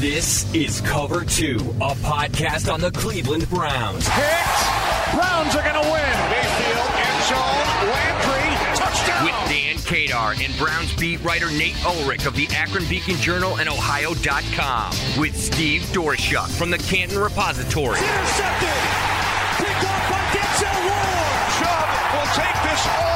This is Cover Two, a podcast on the Cleveland Browns. Hit! Browns are going to win. Mayfield, end zone, Landry, touchdown. With Dan Kadar and Browns beat writer Nate Ulrich of the Akron Beacon Journal and Ohio.com. With Steve Doerschuk from the Canton Repository. Intercepted. Picked off by Denzel Ward. Chubb will take this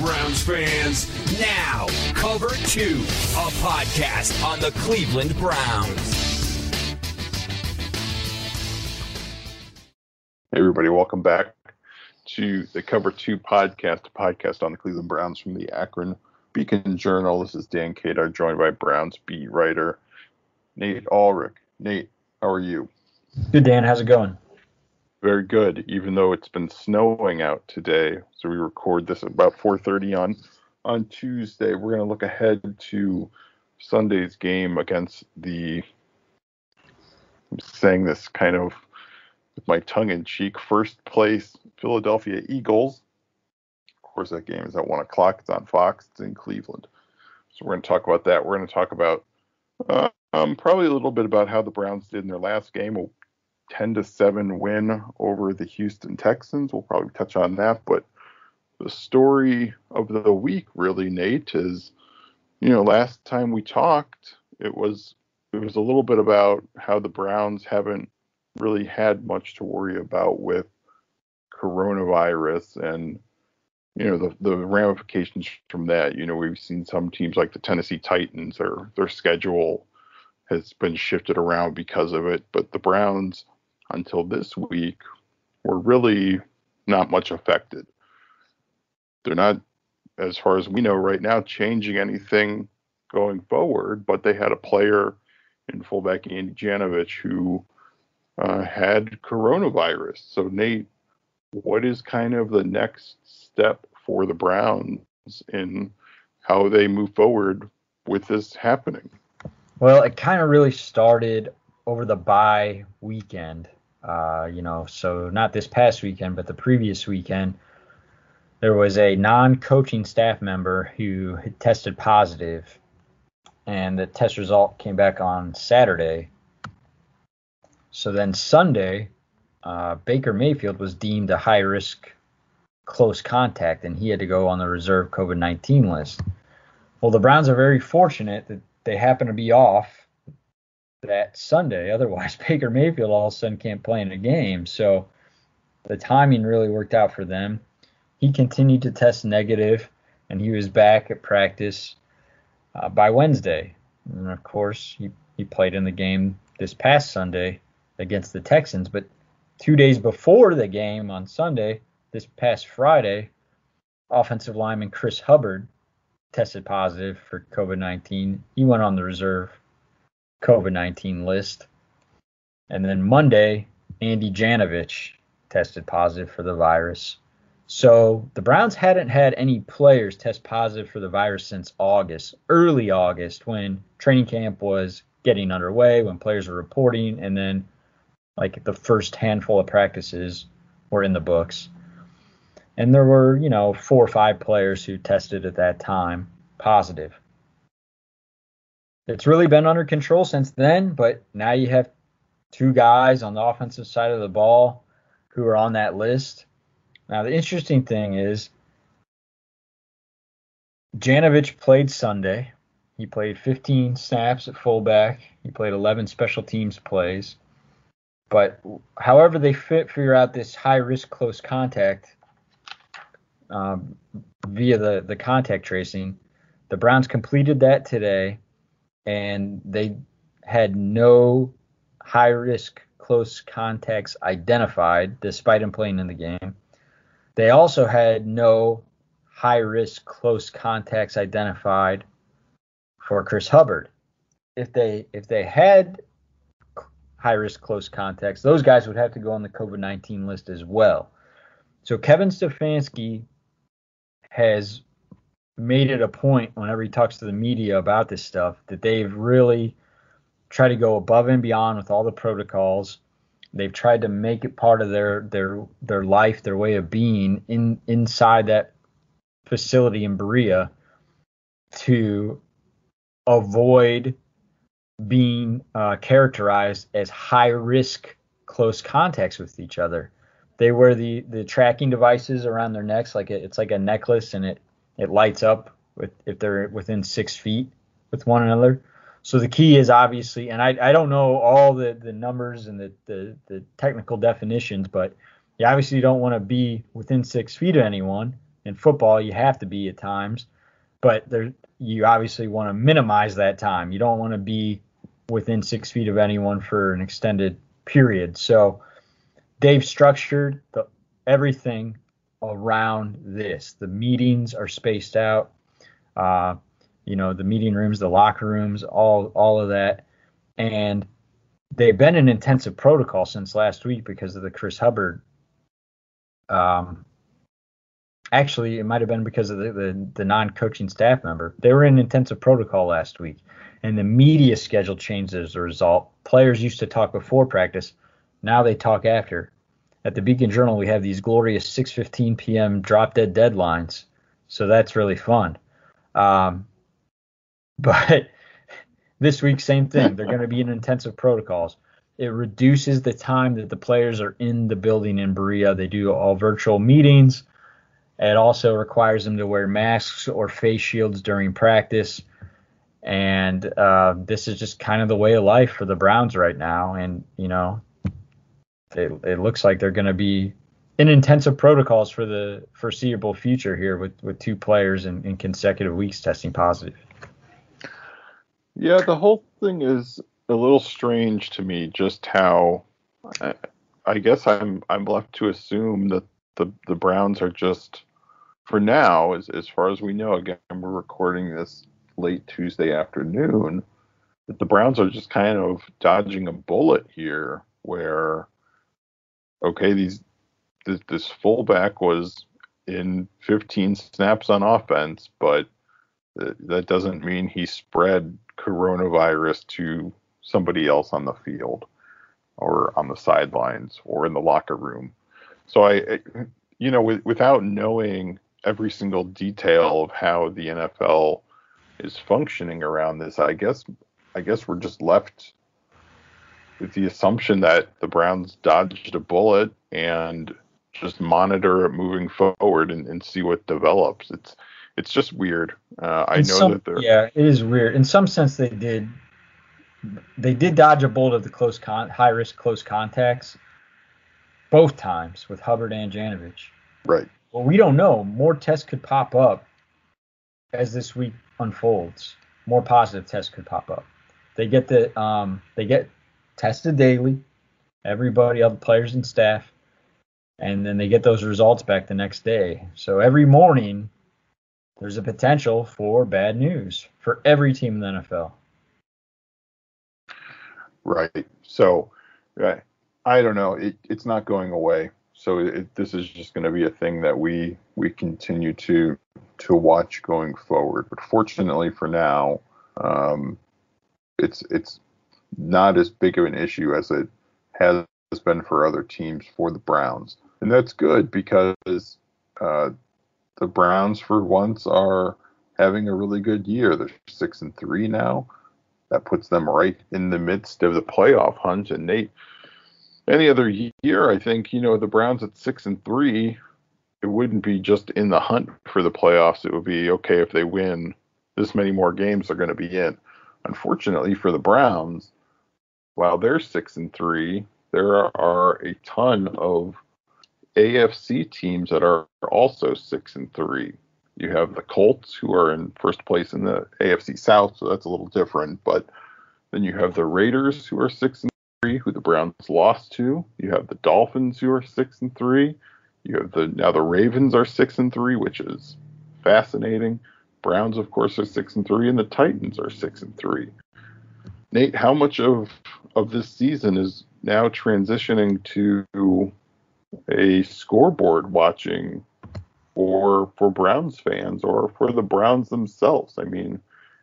Browns fans. Now, Cover Two, a podcast on the Cleveland Browns. Hey everybody, welcome back to the Cover 2 podcast, a podcast on the Cleveland Browns from the Akron Beacon Journal. This is Dan Kadar, joined by Browns beat writer Nate Ulrich. Nate, how are you? Good, Dan. How's it going? Very good, even though it's been snowing out today. So we record this about 4:30 on on Tuesday. We're going to look ahead to Sunday's game against the I'm saying this kind of with my tongue in cheek first place Philadelphia Eagles. Of course, that game is at one o'clock. It's on Fox. It's in Cleveland. So we're going to talk about that. We're going to talk about uh, um, probably a little bit about how the Browns did in their last game. A 10 to 7 win over the Houston Texans. We'll probably touch on that. But the story of the week, really, Nate, is you know, last time we talked, it was it was a little bit about how the Browns haven't really had much to worry about with coronavirus and you know the the ramifications from that. You know, we've seen some teams like the Tennessee Titans or their schedule has been shifted around because of it, but the Browns until this week were really not much affected. They're not as far as we know right now changing anything going forward, but they had a player in fullback Andy Janovich who uh, had coronavirus. So Nate, what is kind of the next step for the Browns in how they move forward with this happening? Well, it kind of really started over the bye weekend. Uh, you know, so not this past weekend, but the previous weekend, there was a non-coaching staff member who had tested positive, and the test result came back on Saturday. So then Sunday, uh, Baker Mayfield was deemed a high-risk close contact, and he had to go on the reserve COVID-19 list. Well, the Browns are very fortunate that they happen to be off that Sunday. Otherwise, Baker Mayfield all of a sudden can't play in a game. So the timing really worked out for them. He continued to test negative, and he was back at practice uh, by Wednesday. And of course, he, he played in the game this past Sunday against the Texans. But two days before the game on Sunday, this past Friday, offensive lineman Chris Hubbard tested positive for COVID 19. He went on the reserve COVID 19 list. And then Monday, Andy Janovich tested positive for the virus. So the Browns hadn't had any players test positive for the virus since August, early August, when training camp was getting underway, when players were reporting, and then like the first handful of practices were in the books. And there were, you know, four or five players who tested at that time positive. It's really been under control since then, but now you have two guys on the offensive side of the ball who are on that list. Now, the interesting thing is Janovich played Sunday. He played 15 snaps at fullback. He played 11 special teams plays. But however they fit, figure out this high risk close contact um, via the, the contact tracing, the Browns completed that today, and they had no high risk close contacts identified despite him playing in the game. They also had no high risk close contacts identified for Chris Hubbard. If they if they had high risk close contacts, those guys would have to go on the COVID 19 list as well. So Kevin Stefanski has made it a point whenever he talks to the media about this stuff that they've really tried to go above and beyond with all the protocols. They've tried to make it part of their their their life, their way of being in inside that facility in Berea to avoid being uh, characterized as high risk close contacts with each other. They wear the the tracking devices around their necks like it, it's like a necklace and it it lights up with if they're within six feet with one another. So the key is obviously, and I, I don't know all the, the numbers and the, the, the technical definitions, but you obviously don't want to be within six feet of anyone. In football, you have to be at times, but there you obviously want to minimize that time. You don't want to be within six feet of anyone for an extended period. So they've structured the, everything around this. The meetings are spaced out. Uh, you know, the meeting rooms, the locker rooms, all all of that. And they've been in intensive protocol since last week because of the Chris Hubbard. Um, actually, it might have been because of the, the, the non-coaching staff member. They were in intensive protocol last week, and the media schedule changed as a result. Players used to talk before practice, now they talk after. At the Beacon Journal, we have these glorious 6:15 p.m. drop dead deadlines, so that's really fun. Um, but this week, same thing. They're going to be in intensive protocols. It reduces the time that the players are in the building in Berea. They do all virtual meetings. It also requires them to wear masks or face shields during practice. And uh, this is just kind of the way of life for the Browns right now. And, you know, it, it looks like they're going to be in intensive protocols for the foreseeable future here with, with two players in, in consecutive weeks testing positive. Yeah, the whole thing is a little strange to me. Just how, I, I guess I'm I'm left to assume that the the Browns are just, for now, as as far as we know. Again, we're recording this late Tuesday afternoon. That the Browns are just kind of dodging a bullet here, where, okay, these this, this fullback was in 15 snaps on offense, but that doesn't mean he spread coronavirus to somebody else on the field or on the sidelines or in the locker room. So I, you know, with, without knowing every single detail of how the NFL is functioning around this, I guess, I guess we're just left with the assumption that the Browns dodged a bullet and just monitor it moving forward and, and see what develops. It's it's just weird. Uh, I know some, that they're yeah, it is weird. In some sense, they did they did dodge a bullet of the close con high risk close contacts both times with Hubbard and Janovich. Right. Well, we don't know. More tests could pop up as this week unfolds. More positive tests could pop up. They get the um they get tested daily. Everybody, all the players and staff, and then they get those results back the next day. So every morning there's a potential for bad news for every team in the NFL. Right. So, I don't know. It, it's not going away. So it, this is just going to be a thing that we we continue to to watch going forward. But fortunately for now, um, it's it's not as big of an issue as it has been for other teams for the Browns, and that's good because uh, the Browns, for once, are having a really good year. They're six and three now. That puts them right in the midst of the playoff hunt. And Nate, any other year, I think you know the Browns at six and three, it wouldn't be just in the hunt for the playoffs. It would be okay if they win this many more games, they're going to be in. Unfortunately for the Browns, while they're six and three, there are a ton of AFC teams that are also six and three. You have the Colts, who are in first place in the AFC South, so that's a little different. But then you have the Raiders, who are six and three, who the Browns lost to. You have the Dolphins, who are six and three. You have the now the Ravens are six and three, which is fascinating. Browns, of course, are six and three, and the Titans are six and three. Nate, how much of of this season is now transitioning to a scoreboard watching for for Browns fans or for the Browns themselves. I mean,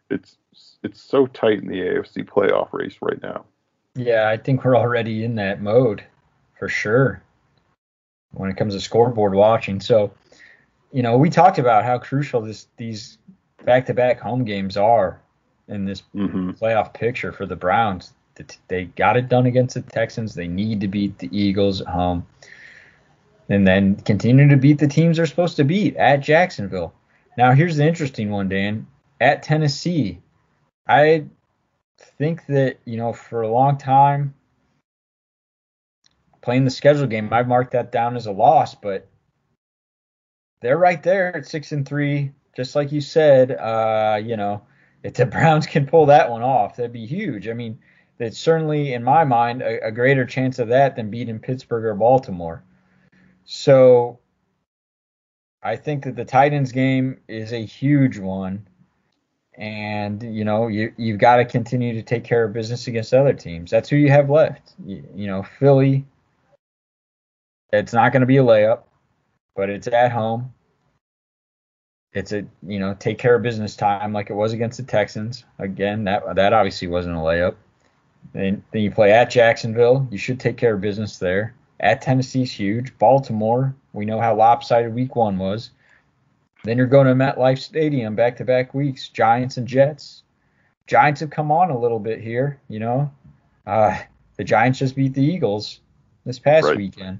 it's it's so tight in the AFC playoff race right now. Yeah, I think we're already in that mode. for sure. When it comes to scoreboard watching, so you know we talked about how crucial this these back-to-back home games are in this hmm playoff picture for the Browns. Th- They got it done against the Texans. They need to beat the Eagles at home. And then continue to beat the teams they're supposed to beat at Jacksonville. Now, here's the interesting one, Dan. At Tennessee, I think that, you know, for a long time, playing the schedule game, I've marked that down as a loss, but they're right there at six and three, just like you said. Uh, you know, if the Browns can pull that one off, that'd be huge. I mean, it's certainly, in my mind, a, a greater chance of that than beating Pittsburgh or Baltimore. So I think that the Titans game is a huge one. And, you know, you, you've got to continue to take care of business against other teams. That's who you have left. You, you know, Philly, it's not going to be a layup, but it's at home. It's a, you know, take care of business time like it was against the Texans. Again, that that obviously wasn't a layup. Then, then you play at Jacksonville. You should take care of business there. At Tennessee's huge. Baltimore, we know how lopsided week one was. Then you're going to MetLife Stadium back to back weeks. Giants and Jets. Giants have come on a little bit here, you know. Uh, the Giants just beat the Eagles this past Right. weekend.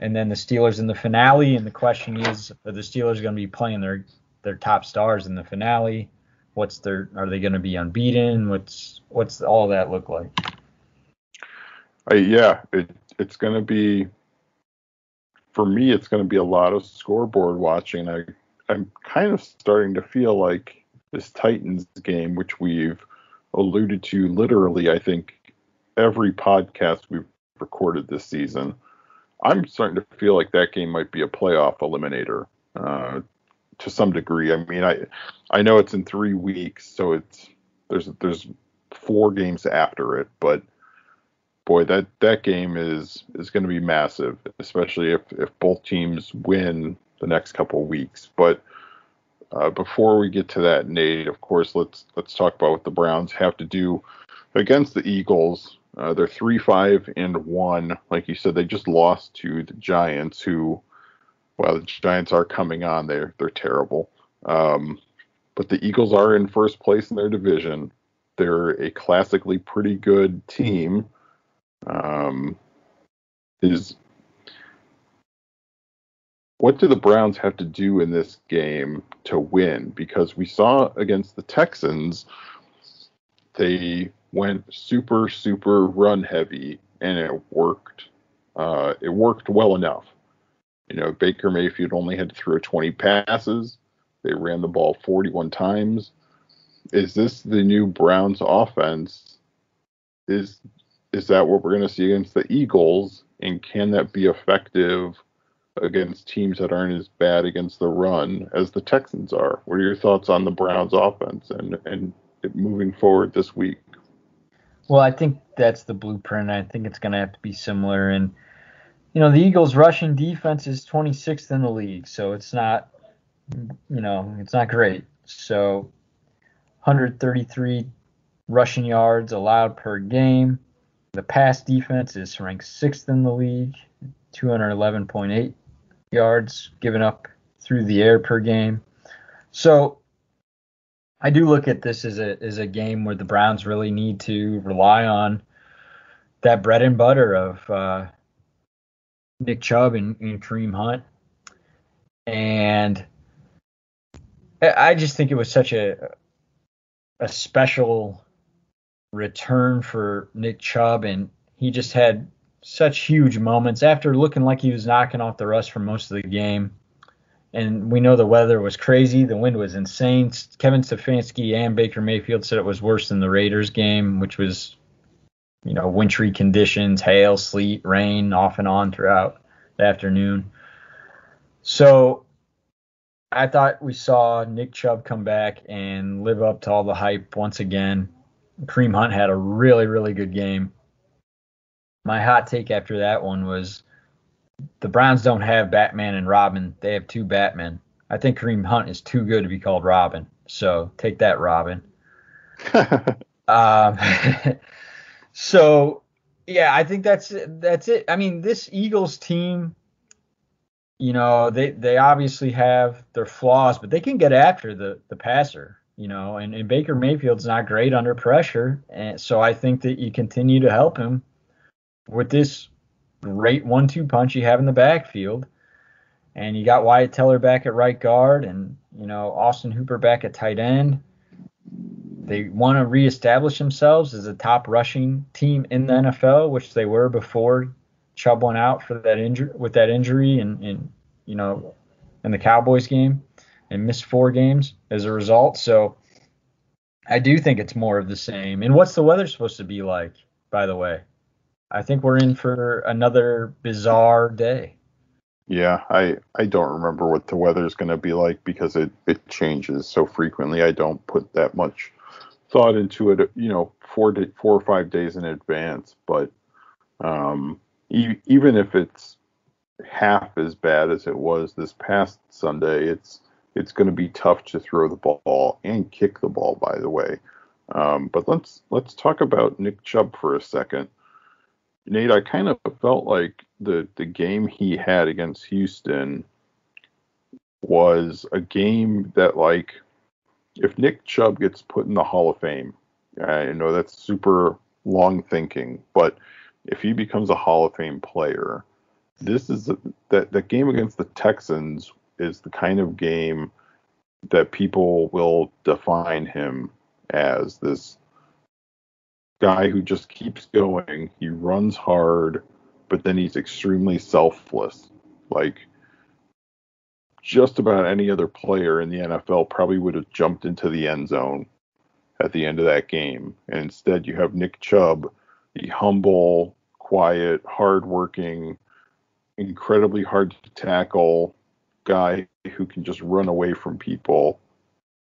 And then the Steelers in the finale. And the question is, are the Steelers going to be playing their their top stars in the finale? What's their are they going to be unbeaten? What's what's all that look like? I, yeah, it, it's going to be for me. It's going to be a lot of scoreboard watching. I I'm kind of starting to feel like this Titans game, which we've alluded to literally, I think every podcast we've recorded this season. I'm starting to feel like that game might be a playoff eliminator uh, to some degree. I mean, I I know it's in three weeks, so it's there's there's four games after it, but boy, that that game is is going to be massive, especially if if both teams win the next couple weeks. But uh, before we get to that, Nate, of course, let's let's talk about what the Browns have to do against the Eagles. Uh, they're three, five, and one. Like you said, they just lost to the Giants, who, well, the Giants are coming on. They're they're terrible. Um, but the Eagles are in first place in their division. They're a classically pretty good team. Um, is what do the Browns have to do in this game to win? Because we saw against the Texans, they went super, super run heavy, and it worked. Uh, it worked well enough. You know, Baker Mayfield only had to throw 20 passes. They ran the ball 41 times. Is this the new Browns offense? Is is that what we're going to see against the Eagles? And can that be effective against teams that aren't as bad against the run as the Texans are? What are your thoughts on the Browns offense and and moving forward this week? Well, I think that's the blueprint. I think it's going to have to be similar. And, you know, the Eagles' rushing defense is 26th in the league, so it's not, you know, it's not great. So 133 rushing yards allowed per game. The pass defense is ranked sixth in the league, 211.8 yards given up through the air per game. So I do look at this as a as a game where the Browns really need to rely on that bread and butter of uh, Nick Chubb and, and Kareem Hunt, and I just think it was such a a special return for Nick Chubb, and he just had such huge moments after looking like he was knocking off the rust for most of the game and we know the weather was crazy. The wind was insane. Kevin Stefanski and Baker Mayfield said it was worse than the Raiders game, which was, you know, wintry conditions, hail, sleet, rain off and on throughout the afternoon. So I thought we saw Nick Chubb come back and live up to all the hype once again. Kareem Hunt had a really, really good game. My hot take after that one was the Browns don't have Batman and Robin. They have two Batmen. I think Kareem Hunt is too good to be called Robin. So take that, Robin. Um, so Yeah, I think that's that's it. I mean, this Eagles team, you know, they they obviously have their flaws, but they can get after the the passer, you know, and, and Baker Mayfield's not great under pressure, and so I think that you continue to help him with this great one-two punch you have in the backfield, and you got Wyatt Teller back at right guard, and you know Austin Hooper back at tight end they want to reestablish themselves as a top rushing team in the NFL, which they were before Chubb went out for that injury with that injury and, and you know in the Cowboys game and missed four games as a result. So I do think it's more of the same. And what's the weather supposed to be like, by the way? I think we're in for another bizarre day. Yeah, I I don't remember what the weather is going to be like because it it changes so frequently. I don't put that much thought into it, you know, four to, four or five days in advance. But um, e- even if it's half as bad as it was this past Sunday, it's it's going to be tough to throw the ball and kick the ball. By the way, um, but let's let's talk about Nick Chubb for a second. Nate, I kind of felt like the the game he had against Houston was a game that like if Nick Chubb gets put in the Hall of Fame, I know that's super long thinking, but if he becomes a Hall of Fame player, this is that that game against the Texans is the kind of game that people will define him as this guy who just keeps going. He runs hard, but then he's extremely selfless. Like just about any other player in the NFL probably would have jumped into the end zone at the end of that game. And instead, you have Nick Chubb, the humble, quiet, hardworking, incredibly hard to tackle guy who can just run away from people,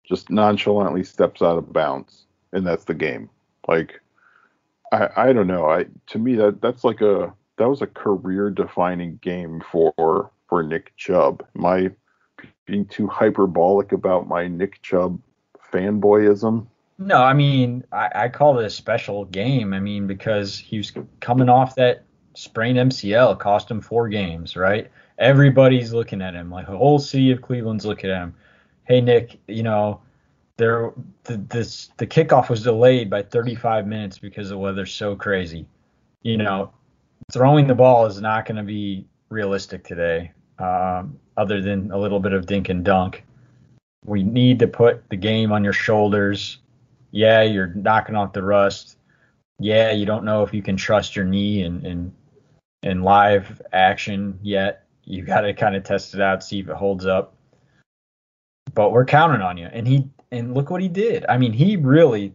just nonchalantly steps out of bounds, and that's the game. Like, I, I don't know. I to me that that's like a that was a career defining game for for Nick Chubb. I being too hyperbolic about my Nick Chubb fanboyism? No, I mean I, I call it a special game. I mean because he was coming off that sprained MCL, cost him four games, right? Everybody's looking at him, like the whole city of Cleveland's looking at him. Hey Nick, you know, there the this the kickoff was delayed by 35 minutes because the weather's so crazy. You know, throwing the ball is not going to be realistic today, um, other than a little bit of dink and dunk. We need to put the game on your shoulders. Yeah, you're knocking off the rust. Yeah, you don't know if you can trust your knee in in, in live action yet. You got to kind of test it out, see if it holds up. But we're counting on you. And he and look what he did. I mean, he really,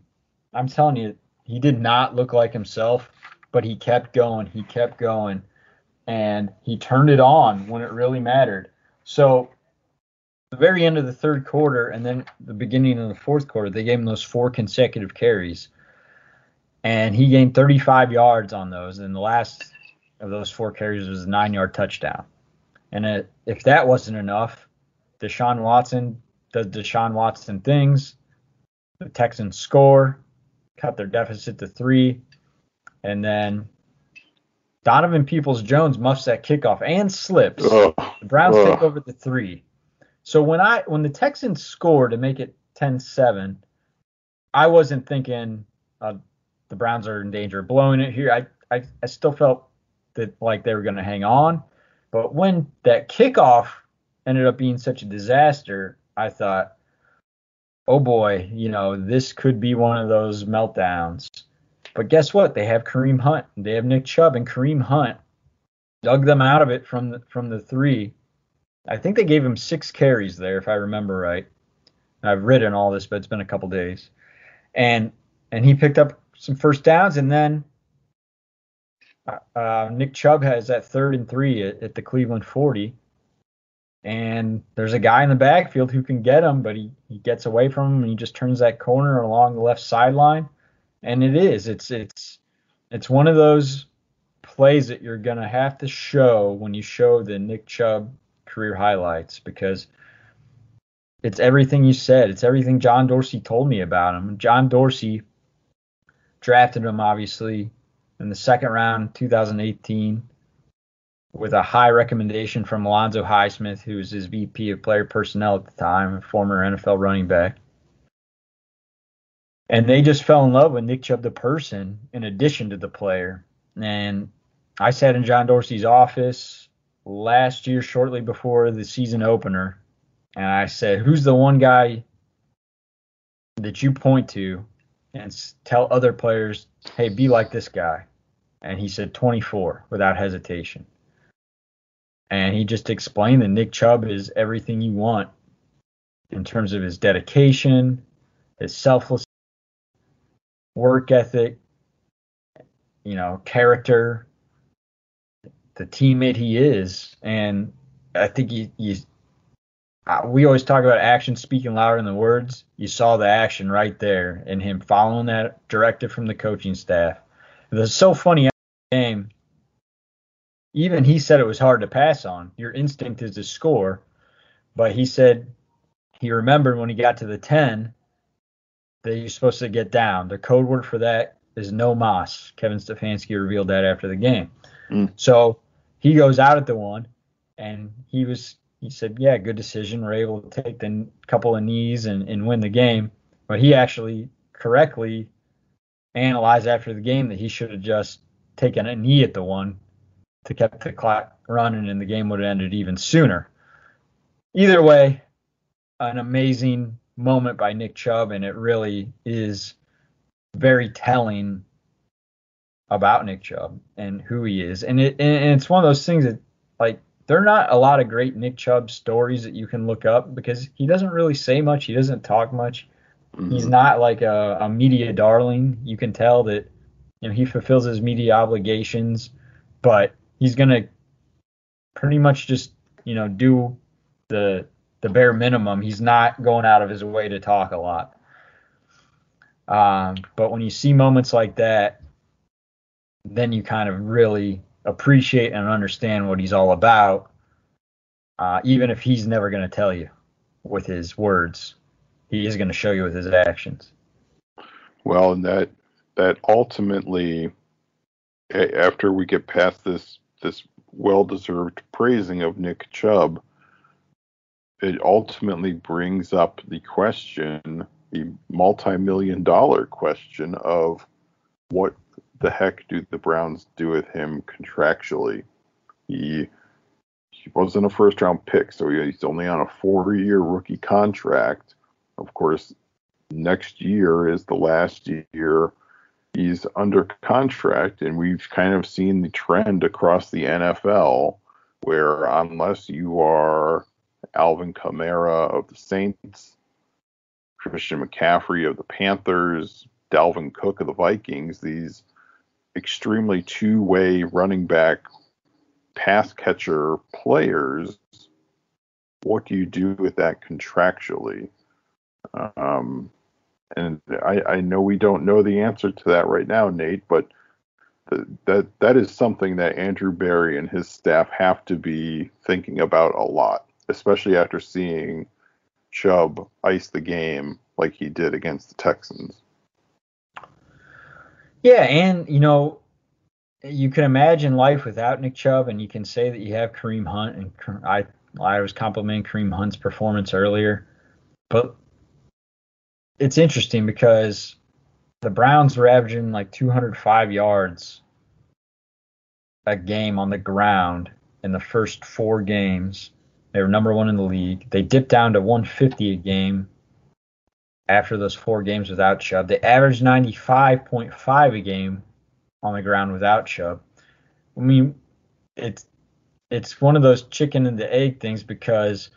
I'm telling you, he did not look like himself, but he kept going. He kept going, and he turned it on when it really mattered. So, the very end of the third quarter, and then the beginning of the fourth quarter, they gave him those four consecutive carries, and he gained 35 yards on those. And the last of those four carries was a nine-yard touchdown. And it, if that wasn't enough, Deshaun Watson does Deshaun Watson things. The Texans score, cut their deficit to three, and then Donovan Peoples Jones muffs that kickoff and slips. Ugh. The Browns Ugh. take over the three. So when I when the Texans score to make it 10-7, I wasn't thinking uh, the Browns are in danger of blowing it here. I, I, I still felt that like they were going to hang on. But when that kickoff ended up being such a disaster, I thought, oh boy, you know, this could be one of those meltdowns. But guess what? They have Kareem Hunt. They have Nick Chubb and Kareem Hunt dug them out of it from the, from the three. I think they gave him six carries there, if I remember right. I've written all this, but it's been a couple days. And and he picked up some first downs, and then uh, Nick Chubb has that third and three at, at the Cleveland 40 and there's a guy in the backfield who can get him, but he, he gets away from him and he just turns that corner along the left sideline. And it is. It's it's it's one of those plays that you're gonna have to show when you show the Nick Chubb career highlights because it's everything you said. It's everything John Dorsey told me about him. John Dorsey drafted him obviously in the second round, 2018, with a high recommendation from Alonzo Highsmith, who was his VP of player personnel at the time, a former NFL running back. And they just fell in love with Nick Chubb, the person, in addition to the player. And I sat in John Dorsey's office last year, shortly before the season opener, and I said, Who's the one guy that you point to and tell other players, hey, be like this guy? And he said 24 without hesitation. And he just explained that Nick Chubb is everything you want in terms of his dedication, his selfless work ethic, you know, character, the teammate he is. And I think he, he's we always talk about action speaking louder than the words. You saw the action right there in him following that directive from the coaching staff. It was so funny game. Even he said it was hard to pass on. Your instinct is to score, but he said he remembered when he got to the 10 that you're supposed to get down. The code word for that is no moss. Kevin Stefanski revealed that after the game. Mm. So he goes out at the one, and he was he said, yeah, good decision. We're able to take the couple of knees and, and win the game. But he actually correctly analyzed after the game that he should have just taken a knee at the one to keep the clock running and the game would have ended even sooner. Either way, an amazing moment by Nick Chubb, and it really is very telling about Nick Chubb and who he is. And it and it's one of those things that like there are not a lot of great Nick Chubb stories that you can look up because he doesn't really say much. He doesn't talk much. Mm-hmm. He's not like a, a, media darling. You can tell that you know he fulfills his media obligations, but he's gonna pretty much just you know do the the bare minimum. He's not going out of his way to talk a lot. Um, but when you see moments like that, then you kind of really appreciate and understand what he's all about, uh, even if he's never going to tell you with his words. He is going to show you with his actions. Well, and that that ultimately, after we get past this this well-deserved praising of Nick Chubb, it ultimately brings up the question, the multi-million dollar question of what the heck do the Browns do with him contractually? He he wasn't a first round pick, so he's only on a four year rookie contract. Of course, next year is the last year he's under contract, and we've kind of seen the trend across the NFL where unless you are Alvin Kamara of the Saints, Christian McCaffrey of the Panthers, Dalvin Cook of the Vikings, these extremely two way running back pass catcher players, what do you do with that contractually? Um, and I, I, know we don't know the answer to that right now, Nate, but the, that that is something that Andrew Berry and his staff have to be thinking about a lot, especially after seeing Chubb ice the game like he did against the Texans. Yeah, and you know, you can imagine life without Nick Chubb, and you can say that you have Kareem Hunt, and I I was complimenting Kareem Hunt's performance earlier, but it's interesting because the Browns were averaging like 205 yards a game on the ground in the first four games. They were number one in the league. They dipped down to 150 a game after those four games without Chubb. They averaged 95.5 a game on the ground without Chubb. I mean, it's it's one of those chicken and the egg things because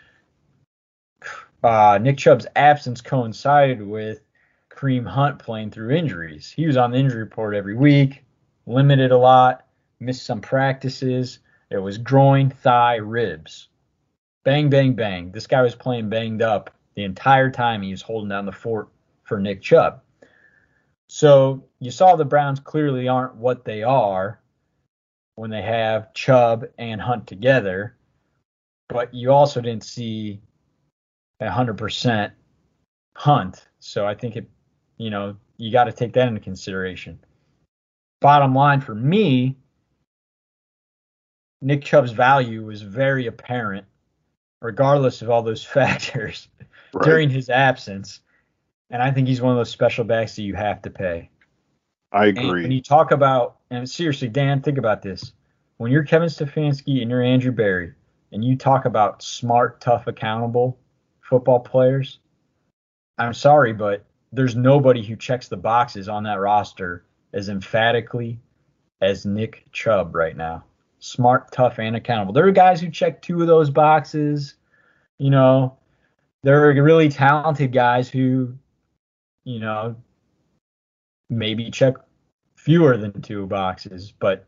uh, Nick Chubb's absence coincided with Kareem Hunt playing through injuries. He was on the injury report every week, limited a lot, missed some practices. It was groin, thigh, ribs. Bang, bang, bang. This guy was playing banged up the entire time he was holding down the fort for Nick Chubb. So you saw the Browns clearly aren't what they are when they have Chubb and Hunt together, but you also didn't see 100% Hunt. So I think it, you know, you got to take that into consideration. bottom line for me, Nick Chubb's value was very apparent, regardless of all those factors Right. during his absence. And I think he's one of those special backs that you have to pay. I And agree. when you talk about, and seriously, Dan, think about this. When you're Kevin Stefanski and you're Andrew Berry, and you talk about smart, tough, accountable football players, I'm sorry, but there's nobody who checks the boxes on that roster as emphatically as Nick Chubb right now. Smart, tough, and accountable. There are guys who check two of those boxes. You know, there are really talented guys who, you know, maybe check fewer than two boxes, but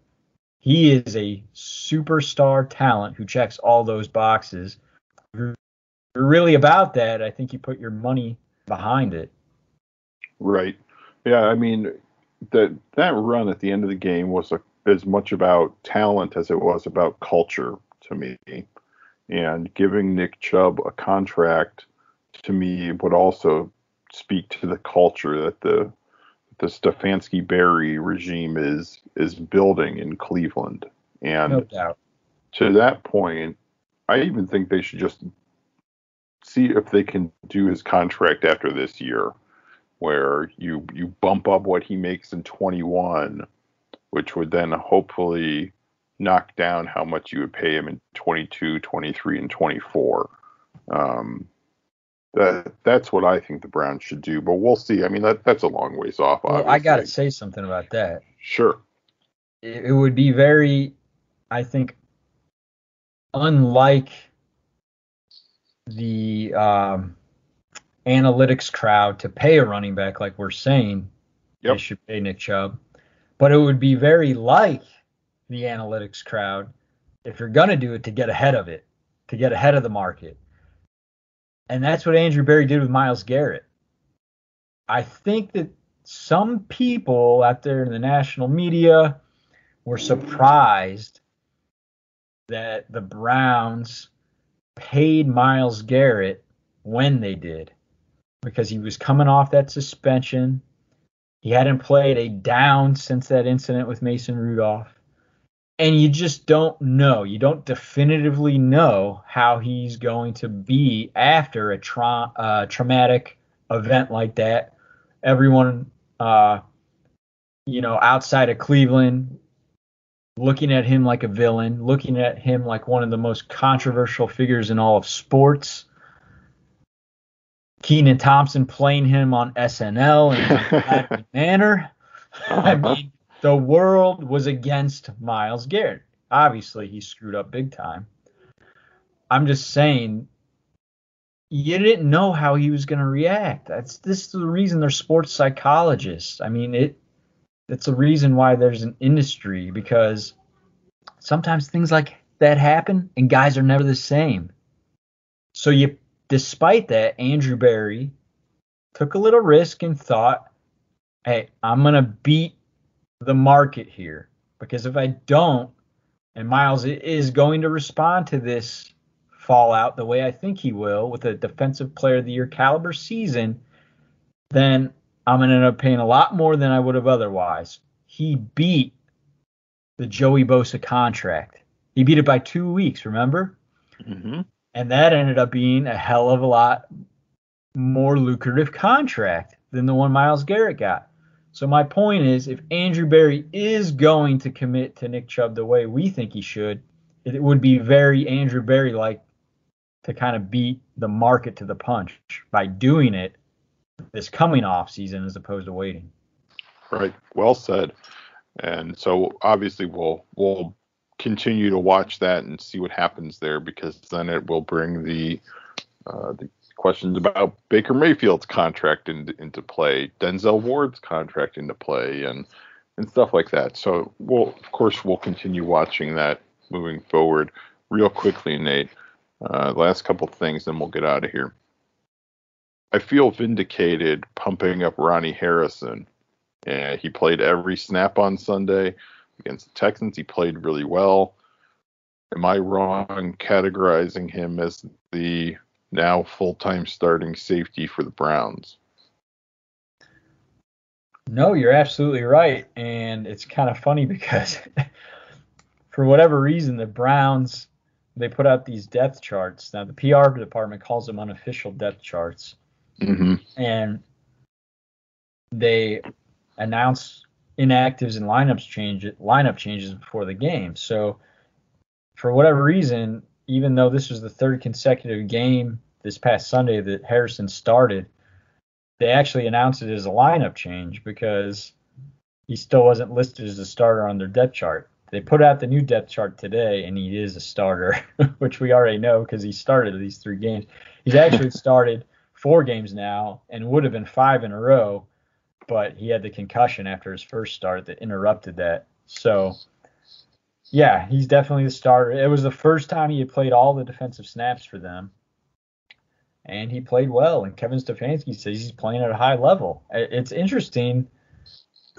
he is a superstar talent who checks all those boxes. If you're really about that, I think you put your money behind it. Right. Yeah, I mean that that run at the end of the game was a, as much about talent as it was about culture to me. And giving Nick Chubb a contract to me would also speak to the culture that the the Stefanski Berry regime is is building in Cleveland. And No to that point, I even think they should just see if they can do his contract after this year, where you you bump up what he makes in 21, which would then hopefully knock down how much you would pay him in 22, 23, and 24. Um, that that's what I think the Browns should do, but we'll see. I mean, that that's a long ways off. Well, I got to say something about that. Sure. It, it would be very, I think, unlike the um, analytics crowd to pay a running back like we're saying they should pay Nick Chubb, but it would be very like the analytics crowd if you're gonna do it to get ahead of it, to get ahead of the market. And that's what Andrew Berry did with Myles Garrett. I think that some people out there in the national media were surprised that the Browns paid Myles Garrett when they did because he was coming off that suspension. He hadn't played a down since that incident with Mason Rudolph. And you just don't know. You don't definitively know how he's going to be after a tra- uh, traumatic event like that. Everyone, uh, you know, outside of Cleveland, looking at him like a villain, looking at him like one of the most controversial figures in all of sports. Kenan Thompson playing him on SNL in manner. I uh-huh. mean, the world was against Myles Garrett. Obviously, he screwed up big time. I'm just saying, you didn't know how he was going to react. That's this is the reason they're sports psychologists. I mean, it it's the reason why there's an industry because sometimes things like that happen and guys are never the same. So you despite that, Andrew Berry took a little risk and thought, "Hey, I'm going to beat the market here because if I don't and Myles is going to respond to this fallout the way I think he will with a defensive player of the year caliber season, then I'm going to end up paying a lot more than I would have otherwise. He beat the Joey Bosa contract. He beat it by two weeks, remember? hmm And that ended up being a hell of a lot more lucrative contract than the one Myles Garrett got. So my point is, if Andrew Berry is going to commit to Nick Chubb the way we think he should, it would be very Andrew Berry like to kind of beat the market to the punch by doing it this coming off season as opposed to waiting. Right. Well said. And so obviously we'll we'll continue to watch that and see what happens there because then it will bring the uh, the questions about Baker Mayfield's contract into into play, Denzel Ward's contract into play, and and stuff like that. So we'll of course we'll continue watching that moving forward. Real quickly, Nate. Uh, last couple things, then we'll get out of here. I feel vindicated pumping up Ronnie Harrison. Yeah, he played every snap on Sunday against the Texans. He played really well. Am I wrong categorizing him as the now full-time starting safety for the Browns? No, you're absolutely right. And it's kind of funny because for whatever reason, the Browns they put out these depth charts. Now the PR department calls them unofficial depth charts, Mm-hmm. and they announce inactives and lineups change lineup changes before the game. So for whatever reason, even though this was the third consecutive game this past Sunday that Harrison started, they actually announced it as a lineup change because he still wasn't listed as a starter on their depth chart. They put out the new depth chart today, and he is a starter, which we already know because he started these three games. He's actually started four games now and would have been five in a row, but he had the concussion after his first start that interrupted that. So, yeah, he's definitely the starter. It was the first time he had played all the defensive snaps for them, and he played well. And Kevin Stefanski says he's playing at a high level. It's interesting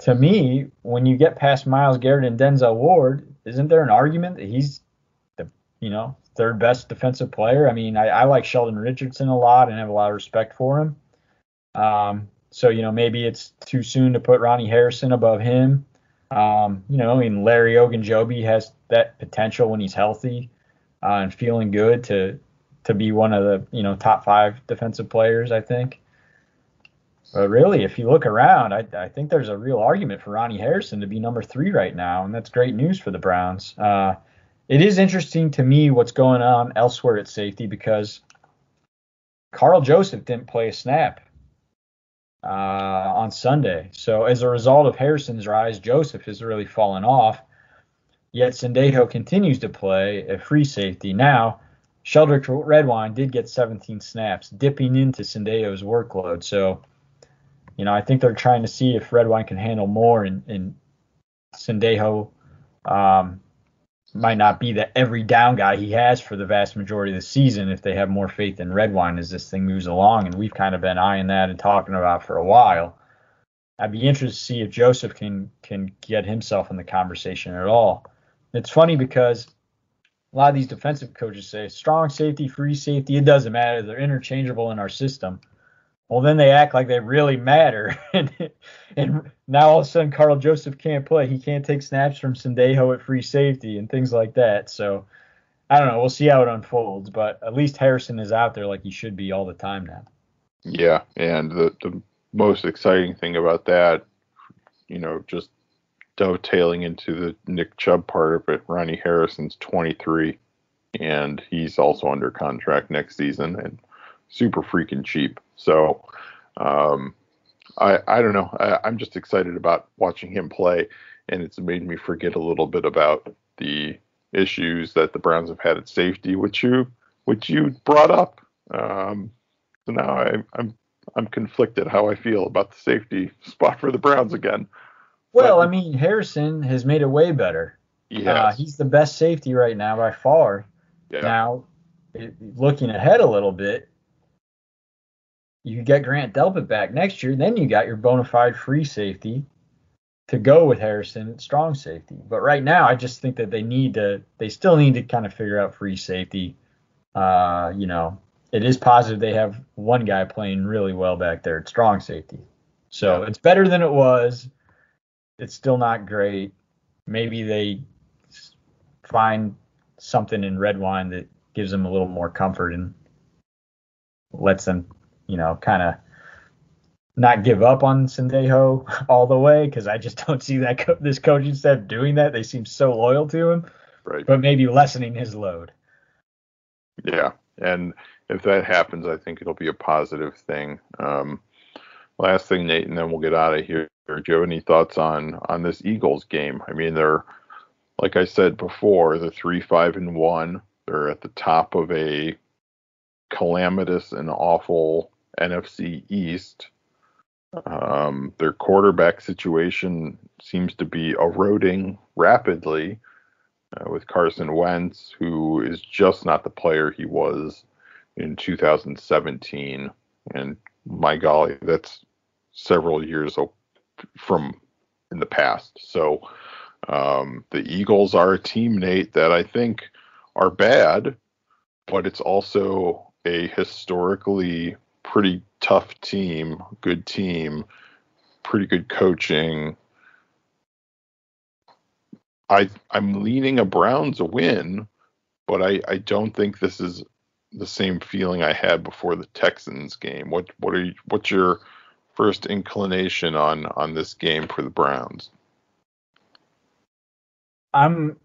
to me when you get past Myles Garrett and Denzel Ward. Isn't there an argument that he's the you know third best defensive player? I mean, I, I like Sheldon Richardson a lot and have a lot of respect for him. Um, so you know maybe it's too soon to put Ronnie Harrison above him. Um, you know, I mean Larry Ogunjobi has that potential when he's healthy uh, and feeling good to to be one of the you know top five defensive players. I think. But really, if you look around, I, I think there's a real argument for Ronnie Harrison to be number three right now, and that's great news for the Browns. Uh, it is interesting to me what's going on elsewhere at safety because Karl Joseph didn't play a snap uh, on Sunday. So as a result of Harrison's rise, Joseph has really fallen off. Yet Sendejo continues to play a free safety. Now, Sheldrick Redwine did get 17 snaps, dipping into Sendejo's workload. So, you know, I think they're trying to see if Redwine can handle more, and, and Sendejo um, might not be the every down guy he has for the vast majority of the season if they have more faith in Redwine as this thing moves along. And we've kind of been eyeing that and talking about for a while. I'd be interested to see if Joseph can can get himself in the conversation at all. It's funny because a lot of these defensive coaches say strong safety, free safety, it doesn't matter. They're interchangeable in our system. Well, then they act like they really matter. and, and now all of a sudden, Karl Joseph can't play. He can't take snaps from Sendejo at free safety and things like that. So I don't know. We'll see how it unfolds. But at least Harrison is out there like he should be all the time now. Yeah. And the, the most exciting thing about that, you know, just dovetailing into the Nick Chubb part of it, Ronnie Harrison's 23, and he's also under contract next season and super freaking cheap. So, um, I I don't know. I, I'm just excited about watching him play, and it's made me forget a little bit about the issues that the Browns have had at safety, which you which you brought up. Um, so now I, I'm I'm conflicted how I feel about the safety spot for the Browns again. Well, I mean, Harrison has made it way better. Yeah, Uh, he's the best safety right now by far. yeah, Now, it, looking ahead a little bit, you get Grant Delpit back next year, then you got your bona fide free safety to go with Harrison at strong safety. But right now, I just think that they need to, they still need to kind of figure out free safety. Uh, you know, it is positive they have one guy playing really well back there at strong safety. So Yeah. it's better than it was. It's still not great. Maybe they find something in Redwine that gives them a little more comfort and lets them, you know, kind of not give up on Sendejo all the way because I just don't see that co- this coaching staff doing that. They seem so loyal to him, right. but maybe lessening his load. Yeah, and if that happens, I think it'll be a positive thing. Um, last thing, Nate, and then we'll get out of here. Do you have any thoughts on on this Eagles game? I mean, they're like I said before, the three, five, and one. They're at the top of a calamitous and awful NFC East. Um, their quarterback situation seems to be eroding rapidly uh, with Carson Wentz, who is just not the player he was in 2017. And my golly, that's several years from in the past. So um, the Eagles are a team, Nate, that I think are bad, but it's also a historically pretty tough team, good team pretty good coaching. I I'm leaning a Browns win, but I, I don't think this is the same feeling I had before the Texans game. What what are you, what's your first inclination on on this game for the Browns? I'm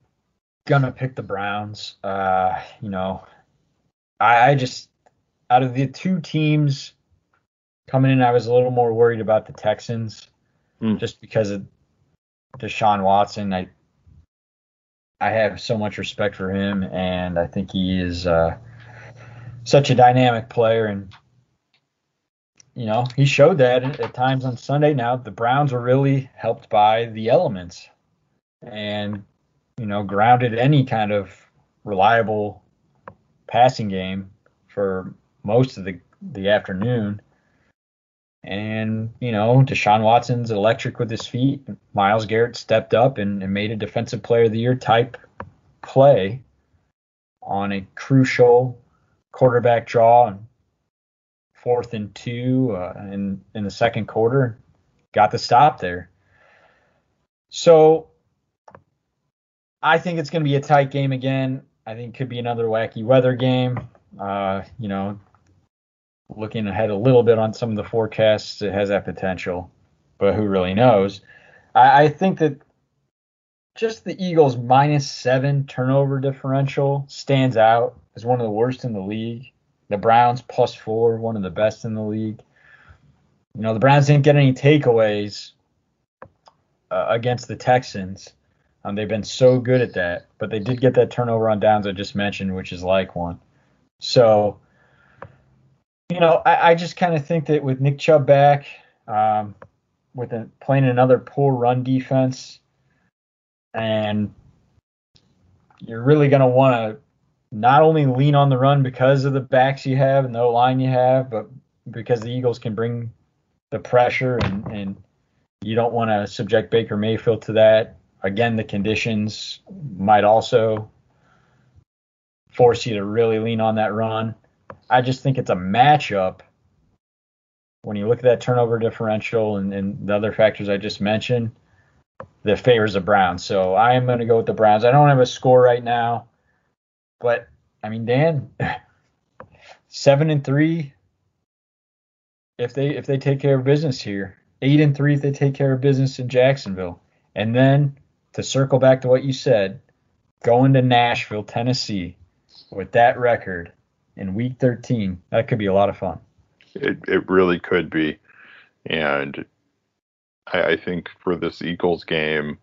gonna pick the Browns. Uh, you know, I, I just out of the two teams coming in, I was a little more worried about the Texans, Mm. just because of Deshaun Watson. I I have so much respect for him, and I think he is uh, such a dynamic player. And you know, he showed that at times on Sunday. Now the Browns were really helped by the elements, and you know, grounded any kind of reliable passing game for most of the the afternoon. And, you know, Deshaun Watson's electric with his feet. Myles Garrett stepped up and, and made a defensive player of the year type play on a crucial quarterback draw and fourth and two uh, in, in the second quarter. Got the stop there. So I think it's going to be a tight game again. I think it could be another wacky weather game. Uh, you know, looking ahead a little bit on some of the forecasts, it has that potential, but who really knows? I, I think that just the Eagles minus seven turnover differential stands out as one of the worst in the league. The Browns plus four, one of the best in the league. You know, the Browns didn't get any takeaways uh, against the Texans. Um, they've been so good at that, but they did get that turnover on downs I just mentioned, which is like one. So, you know, I, I just kind of think that with Nick Chubb back, um, with a, playing another poor run defense, and you're really going to want to not only lean on the run because of the backs you have and the line you have, but because the Eagles can bring the pressure and, and you don't want to subject Baker Mayfield to that. Again, the conditions might also force you to really lean on that run. I just think it's a matchup when you look at that turnover differential and, and the other factors I just mentioned that favors the Browns. So I am going to go with the Browns. I don't have a score right now, but I mean, Dan, seven and three. If they if they take care of business here, eight and three if they take care of business in Jacksonville, and then to circle back to what you said, going to Nashville, Tennessee, with that record in Week 13, that could be a lot of fun. It it really could be, and I, I think for this Eagles game,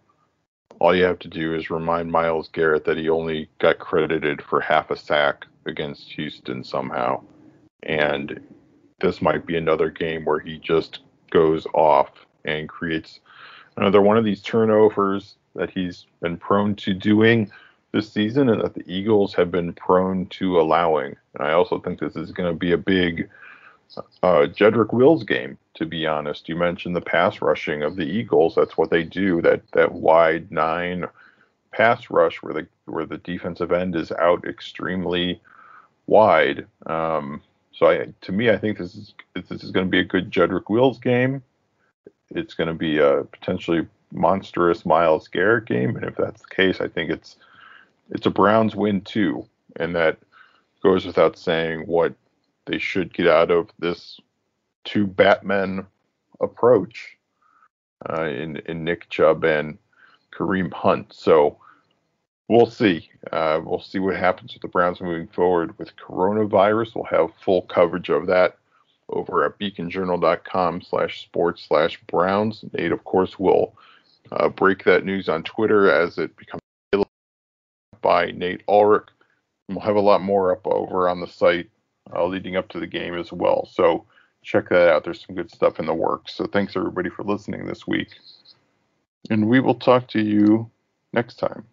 all you have to do is remind Myles Garrett that he only got credited for half a sack against Houston somehow, and this might be another game where he just goes off and creates another one of these turnovers that he's been prone to doing this season and that the Eagles have been prone to allowing. And I also think this is going to be a big uh, Jedrick Wills game, to be honest. You mentioned the pass rushing of the Eagles. That's what they do. That that wide nine pass rush where the where the defensive end is out extremely wide. Um, so I, to me, I think this is this is going to be a good Jedrick Wills game. It's going to be a potentially monstrous Myles Garrett game, and if that's the case, I think it's it's a Browns win too, and that goes without saying what they should get out of this two Batman approach uh, in in Nick Chubb and Kareem Hunt. So we'll see. Uh, we'll see what happens with the Browns moving forward with coronavirus. We'll have full coverage of that over at beaconjournal.com slash sports slash Browns. Nate, of course, will uh, break that news on Twitter as it becomes by Nate Ulrich. We'll have a lot more up over on the site uh, leading up to the game as well. So check that out. There's some good stuff in the works. So thanks everybody for listening this week. And we will talk to you next time.